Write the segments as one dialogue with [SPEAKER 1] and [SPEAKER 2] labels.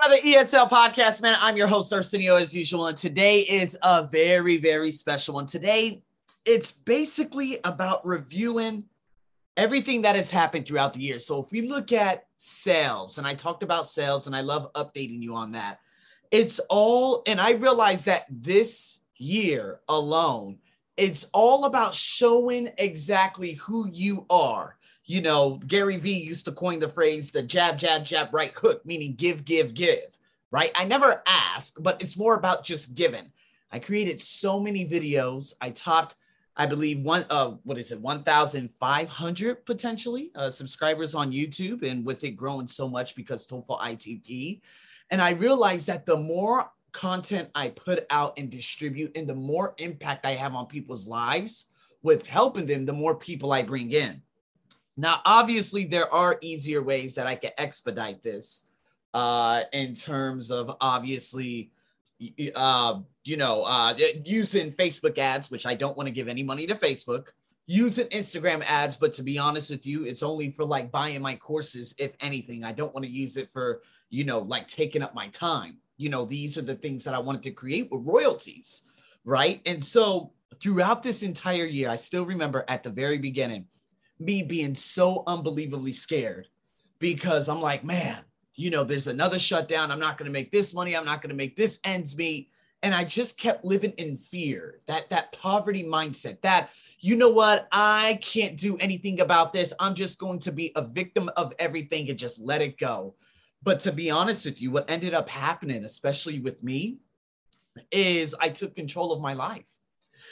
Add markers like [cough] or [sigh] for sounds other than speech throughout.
[SPEAKER 1] another ESL podcast, man. I'm your host, Arsenio, as usual. And today is a very, very special one. Today, it's basically about reviewing everything that has happened throughout the year. So, if we look at sales, and I talked about sales, and I love updating you on that, it's all, and I realized that this year alone, it's all about showing exactly who you are you know, Gary Vee used to coin the phrase the jab, jab, jab, right hook, meaning give, give, give, right? I never ask, but it's more about just giving. I created so many videos. I topped, I believe, one, uh, what is it, 1,500 potentially uh, subscribers on YouTube, and with it growing so much because TOEFL ITP. And I realized that the more content I put out and distribute, and the more impact I have on people's lives with helping them, the more people I bring in. Now, obviously, there are easier ways that I can expedite this uh, in terms of obviously, uh, you know, uh, using Facebook ads, which I don't want to give any money to Facebook, using Instagram ads. But to be honest with you, it's only for like buying my courses, if anything. I don't want to use it for, you know, like taking up my time. You know, these are the things that I wanted to create with royalties, right? And so throughout this entire year, I still remember at the very beginning, me being so unbelievably scared because I'm like, man, you know, there's another shutdown. I'm not going to make this money. I'm not going to make this ends meet. And I just kept living in fear, that that poverty mindset, that you know what, I can't do anything about this. I'm just going to be a victim of everything and just let it go. But to be honest with you, what ended up happening, especially with me, is I took control of my life.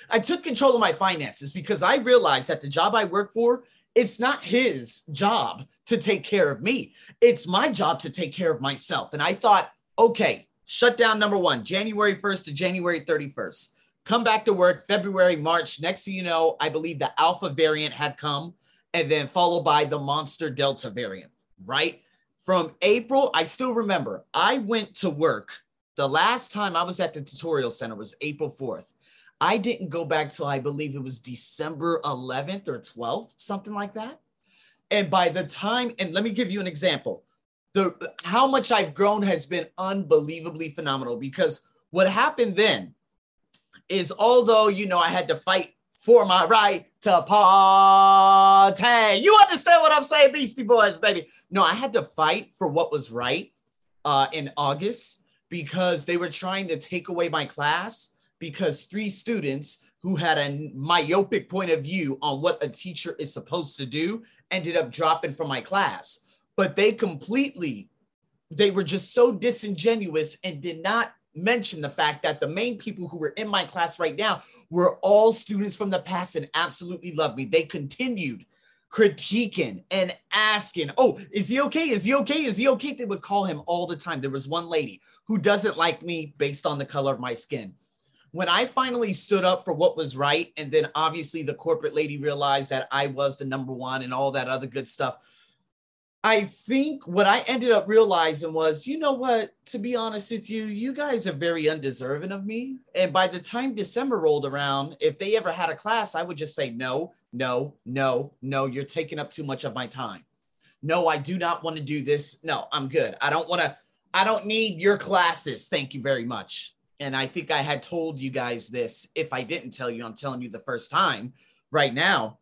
[SPEAKER 1] I took control of my finances because I realized that the job I work for it's not his job to take care of me. It's my job to take care of myself. And I thought, okay, shutdown number one, January 1st to January 31st. Come back to work February, March. Next thing you know, I believe the alpha variant had come and then followed by the monster delta variant, right? From April, I still remember I went to work. The last time I was at the tutorial center was April 4th. I didn't go back till I believe it was December 11th or 12th, something like that. And by the time, and let me give you an example, the how much I've grown has been unbelievably phenomenal because what happened then is although you know I had to fight for my right to party. You understand what I'm saying, Beastie Boys, baby? No, I had to fight for what was right uh, in August because they were trying to take away my class because three students who had a myopic point of view on what a teacher is supposed to do ended up dropping from my class. But they completely, they were just so disingenuous and did not mention the fact that the main people who were in my class right now were all students from the past and absolutely loved me. They continued critiquing and asking, Oh, is he okay? Is he okay? Is he okay? They would call him all the time. There was one lady who doesn't like me based on the color of my skin when I finally stood up for what was right, and then obviously the corporate lady realized that I was the number one and all that other good stuff. I think what I ended up realizing was, you know what, to be honest with you, you guys are very undeserving of me. And by the time December rolled around, if they ever had a class, I would just say, no, no, no, no, you're taking up too much of my time. No, I do not want to do this. No, I'm good. I don't want to, I don't need your classes. Thank you very much and I think I had told you guys this. If I didn't tell you, I'm telling you the first time right now.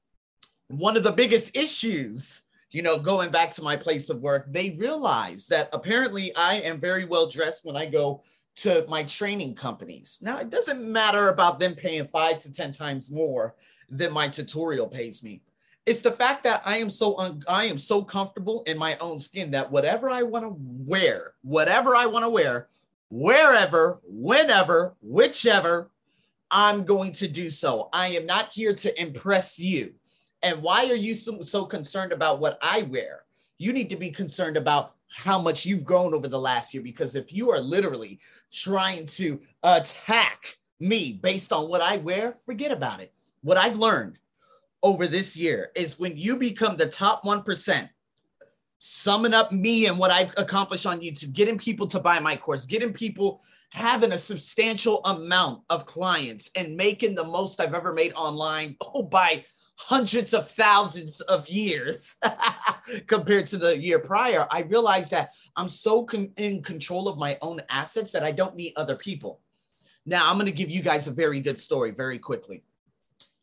[SPEAKER 1] One of the biggest issues, you know, going back to my place of work, they realize that apparently I am very well dressed when I go to my training companies. Now, it doesn't matter about them paying five to 10 times more than my tutorial pays me. It's the fact that I am so un- I am so comfortable in my own skin that whatever I want to wear, whatever I want to wear, wherever, whenever, whichever, I'm going to do so. I am not here to impress you. And why are you so, so concerned about what I wear? You need to be concerned about how much you've grown over the last year because if you are literally trying to attack me based on what I wear, forget about it. What I've learned over this year is when you become the top 1%, summing up me and what I've accomplished on YouTube, getting people to buy my course, getting people having a substantial amount of clients and making the most I've ever made online. Oh, by hundreds of thousands of years [laughs] compared to the year prior, I realized that I'm so con- in control of my own assets that I don't need other people. Now, I'm going to give you guys a very good story very quickly.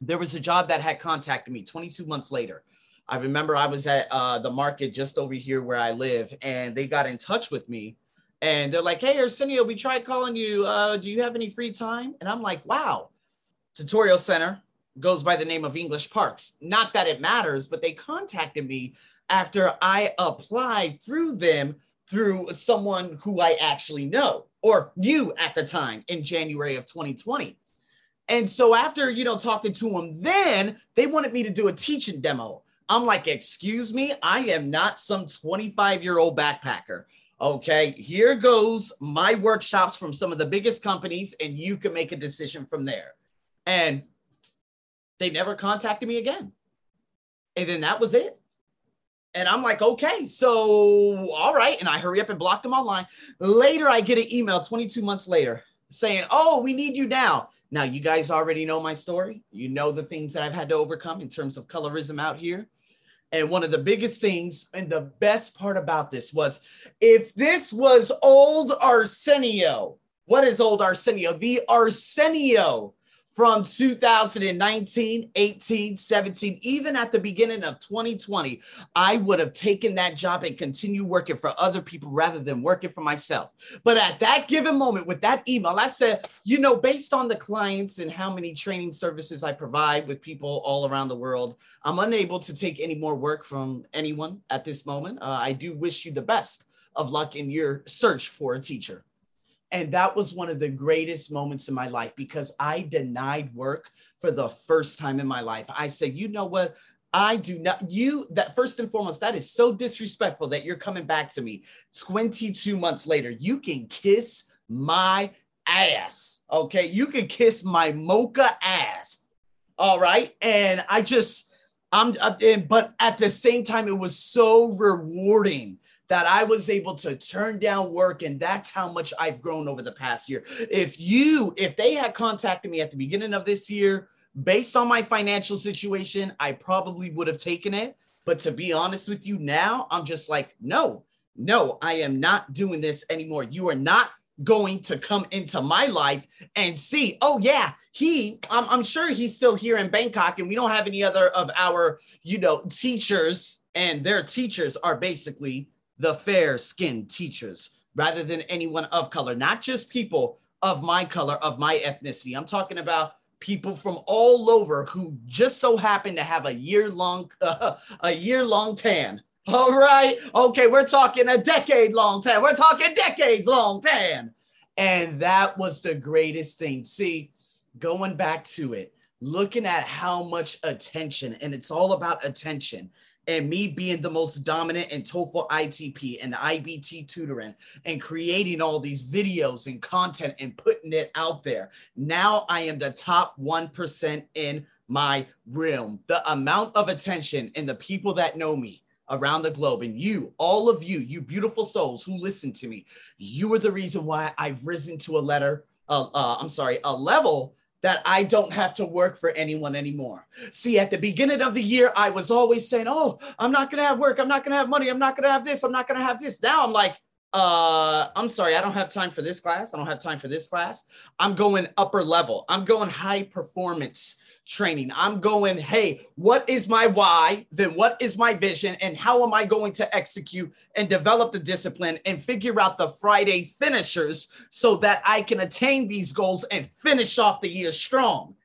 [SPEAKER 1] There was a job that had contacted me 22 months later. I remember I was at uh, the market just over here where I live, and they got in touch with me. And they're like, Hey, Arsenio, we tried calling you. Uh, do you have any free time? And I'm like, Wow, Tutorial Center goes by the name of English Parks. Not that it matters, but they contacted me after I applied through them through someone who I actually know or knew at the time in January of 2020. And so after, you know, talking to them, then they wanted me to do a teaching demo. I'm like, excuse me, I am not some 25 year old backpacker. Okay, here goes my workshops from some of the biggest companies, and you can make a decision from there. And they never contacted me again. And then that was it. And I'm like, okay, so all right. And I hurry up and block them online. Later, I get an email 22 months later saying, oh, we need you now. Now, you guys already know my story. You know the things that I've had to overcome in terms of colorism out here. And one of the biggest things and the best part about this was if this was old Arsenio, what is old Arsenio? The Arsenio from 2019, 18, 17, even at the beginning of 2020, I would have taken that job and continued working for other people rather than working for myself. But at that given moment with that email, I said, you know, based on the clients and how many training services I provide with people all around the world, I'm unable to take any more work from anyone at this moment. Uh, I do wish you the best of luck in your search for a teacher. And that was one of the greatest moments in my life because I denied work for the first time in my life. I said, you know what? I do not, you, that first and foremost, that is so disrespectful that you're coming back to me 22 months later. You can kiss my ass. Okay. You can kiss my mocha ass. All right. And I just, I'm, but at the same time, it was so rewarding that I was able to turn down work. And that's how much I've grown over the past year. If you, if they had contacted me at the beginning of this year, based on my financial situation, I probably would have taken it. But to be honest with you now, I'm just like, no, no, I am not doing this anymore. You are not going to come into my life and see, oh, yeah, he, I'm, I'm sure he's still here in Bangkok and we don't have any other of our, you know, teachers and their teachers are basically the fair skinned teachers rather than anyone of color, not just people of my color, of my ethnicity. I'm talking about people from all over who just so happen to have a year long uh, [laughs] a year long tan. All right. Okay, we're talking a decade long tan. We're talking decades long tan. And that was the greatest thing. See, going back to it, looking at how much attention, and it's all about attention and me being the most dominant in TOEFL ITP and IBT tutoring and creating all these videos and content and putting it out there. Now I am the top 1% in my realm. The amount of attention and the people that know me around the globe and you, all of you, you beautiful souls who listen to me, you are the reason why I've risen to a letter, uh, uh, I'm sorry, a level that I don't have to work for anyone anymore. See, at the beginning of the year, I was always saying, Oh, I'm not going to have work. I'm not going to have money. I'm not going to have this. I'm not going to have this. Now I'm like, uh, I'm sorry, I don't have time for this class. I don't have time for this class. I'm going upper level. I'm going high performance training. I'm going, hey, what is my why? Then what is my vision? And how am I going to execute and develop the discipline and figure out the Friday finishers so that I can attain these goals and finish off the year strong?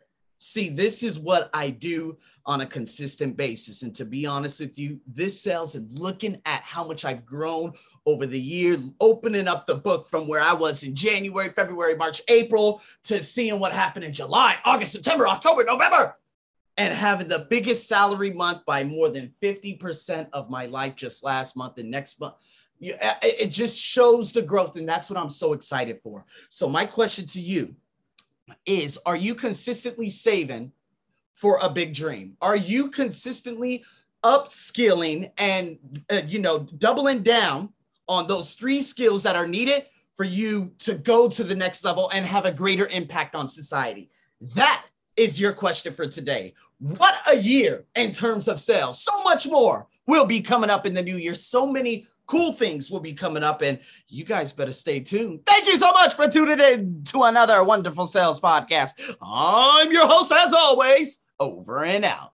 [SPEAKER 1] See, this is what I do on a consistent basis. And to be honest with you, this sales and looking at how much I've grown over the year, opening up the book from where I was in January, February, March, April to seeing what happened in July, August, September, October, November, and having the biggest salary month by more than 50% of my life just last month and next month. It just shows the growth, and that's what I'm so excited for. So, my question to you is Are you consistently saving for a big dream? Are you consistently upskilling and, uh, you know, doubling down on those three skills that are needed for you to go to the next level and have a greater impact on society. That is your question for today. What a year in terms of sales. So much more will be coming up in the new year. So many cool things will be coming up, and you guys better stay tuned. Thank you so much for tuning in to another wonderful sales podcast. I'm your host, as always, over and out.